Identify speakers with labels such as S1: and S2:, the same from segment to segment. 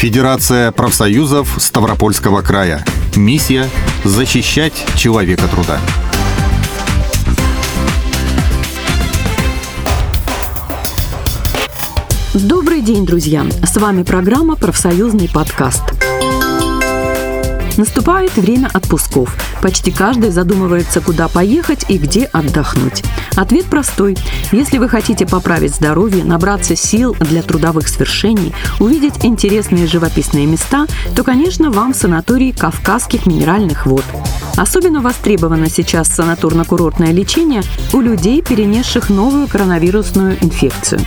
S1: Федерация профсоюзов Ставропольского края. Миссия – защищать человека труда.
S2: Добрый день, друзья! С вами программа «Профсоюзный подкаст». Наступает время отпусков. Почти каждый задумывается, куда поехать и где отдохнуть. Ответ простой. Если вы хотите поправить здоровье, набраться сил для трудовых свершений, увидеть интересные живописные места, то, конечно, вам санаторий Кавказских минеральных вод. Особенно востребовано сейчас санаторно-курортное лечение у людей, перенесших новую коронавирусную инфекцию.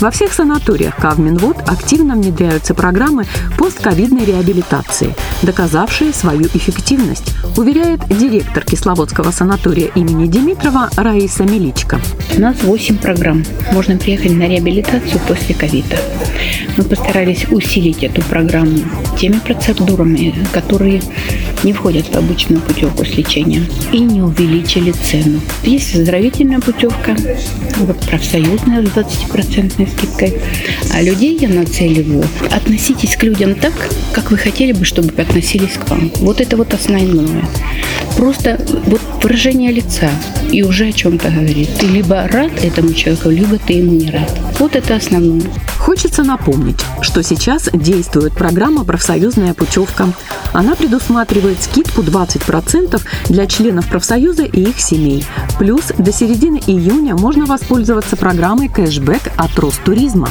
S2: Во всех санаториях Кавминвод активно внедряются программы постковидной реабилитации, доказавшие свою эффективность, уверяет директор Кисловодского санатория имени Димитрова Раиса Миличка.
S3: У нас 8 программ. Можно приехать на реабилитацию после ковида. Мы постарались усилить эту программу теми процедурами, которые не входят в обычную путевку с лечением и не увеличили цену. Есть оздоровительная путевка, вот профсоюзная с 20% скидкой. А людей я нацеливаю. Относитесь к людям так, как вы хотели бы, чтобы относились к вам. Вот это вот основное. Просто вот выражение лица и уже о чем-то говорит. Ты либо рад этому человеку, либо ты ему не рад. Вот это основное.
S2: Хочется напомнить, что сейчас действует программа «Профсоюзная путевка». Она предусматривает скидку 20% для членов профсоюза и их семей. Плюс до середины июня можно воспользоваться программой кэшбэк от Ростуризма.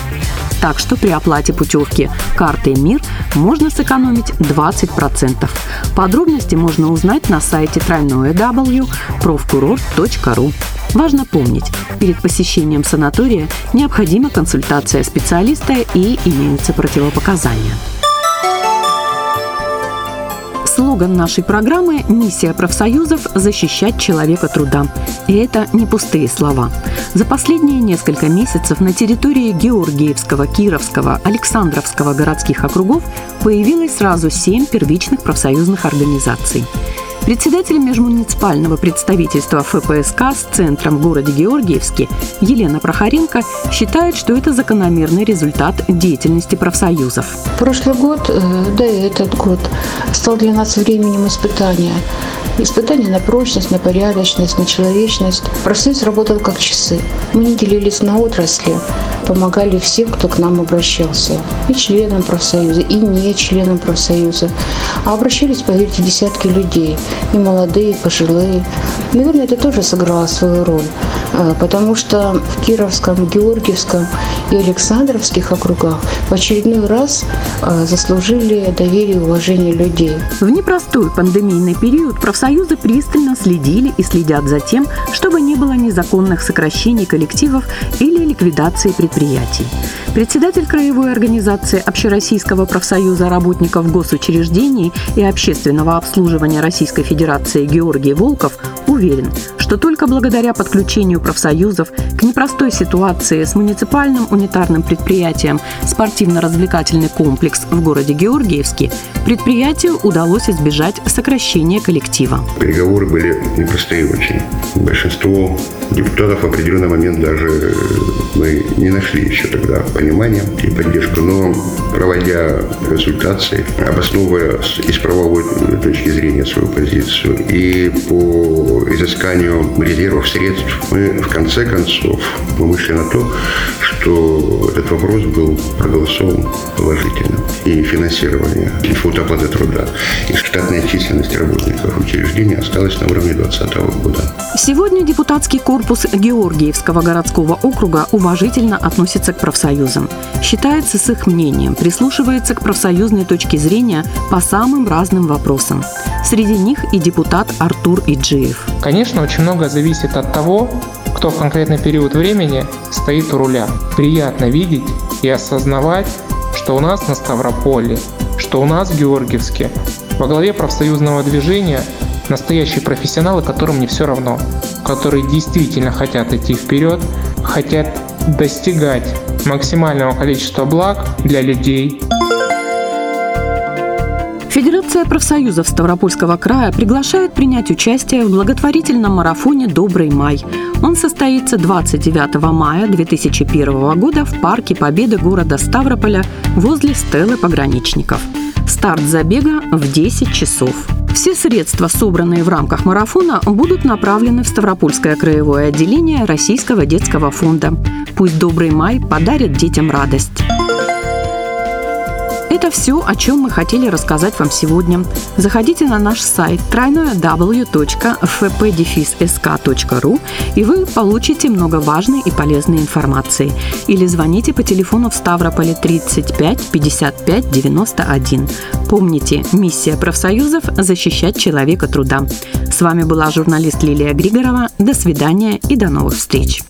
S2: Так что при оплате путевки картой МИР можно сэкономить 20%. Подробности можно узнать на сайте www.profkurort.ru. Важно помнить, перед посещением санатория необходима консультация специалиста и имеются противопоказания. Слоган нашей программы – «Миссия профсоюзов – защищать человека труда». И это не пустые слова. За последние несколько месяцев на территории Георгиевского, Кировского, Александровского городских округов появилось сразу семь первичных профсоюзных организаций. Председатель межмуниципального представительства ФПСК с центром в городе Георгиевске Елена Прохоренко считает, что это закономерный результат деятельности профсоюзов.
S4: Прошлый год, э, да и этот год стал для нас временем испытания. Испытания на прочность, на порядочность, на человечность. Профсоюз работал как часы. Мы не делились на отрасли, помогали всем, кто к нам обращался. И членам профсоюза, и не членам профсоюза. А обращались, поверьте, десятки людей и молодые, и пожилые. Наверное, это тоже сыграло свою роль, потому что в Кировском, Георгиевском и Александровских округах в очередной раз а, заслужили доверие и уважение людей.
S2: В непростой пандемийный период профсоюзы пристально следили и следят за тем, чтобы не было незаконных сокращений коллективов или ликвидации предприятий. Председатель Краевой организации Общероссийского профсоюза работников госучреждений и общественного обслуживания Российской Федерации Георгий Волков уверен, что только благодаря подключению профсоюзов к непростой ситуации с муниципальным унитарным предприятием спортивно-развлекательный комплекс в городе Георгиевске предприятию удалось избежать сокращения коллектива.
S5: Переговоры были непростые очень. Большинство депутатов в определенный момент даже э, мы не нашли еще тогда понимания и поддержку. Но проводя консультации, обосновывая из правовой точки зрения свою позицию и по изысканию резервов средств, мы в конце концов мы вышли на то, что этот вопрос был проголосован положительно. И финансирование и фонд оплаты труда, и штатная численность работников учреждения осталась на уровне 2020 года.
S2: Сегодня депутатский корпус Георгиевского городского округа уважительно относится к профсоюзам. Считается с их мнением, прислушивается к профсоюзной точке зрения по самым разным вопросам. Среди них и депутат Артур Иджиев.
S6: Конечно, очень много зависит от того, кто в конкретный период времени стоит у руля. Приятно видеть и осознавать, что у нас на Ставрополе, что у нас в Георгиевске во главе профсоюзного движения настоящие профессионалы, которым не все равно, которые действительно хотят идти вперед, хотят достигать максимального количества благ для людей,
S2: Федерация профсоюзов Ставропольского края приглашает принять участие в благотворительном марафоне «Добрый май». Он состоится 29 мая 2001 года в Парке Победы города Ставрополя возле стелы пограничников. Старт забега в 10 часов. Все средства, собранные в рамках марафона, будут направлены в Ставропольское краевое отделение Российского детского фонда. Пусть «Добрый май» подарит детям радость. Это все, о чем мы хотели рассказать вам сегодня. Заходите на наш сайт www.fpdefis.sk.ru и вы получите много важной и полезной информации. Или звоните по телефону в Ставрополе 35 55 91. Помните, миссия профсоюзов – защищать человека труда. С вами была журналист Лилия Григорова. До свидания и до новых встреч.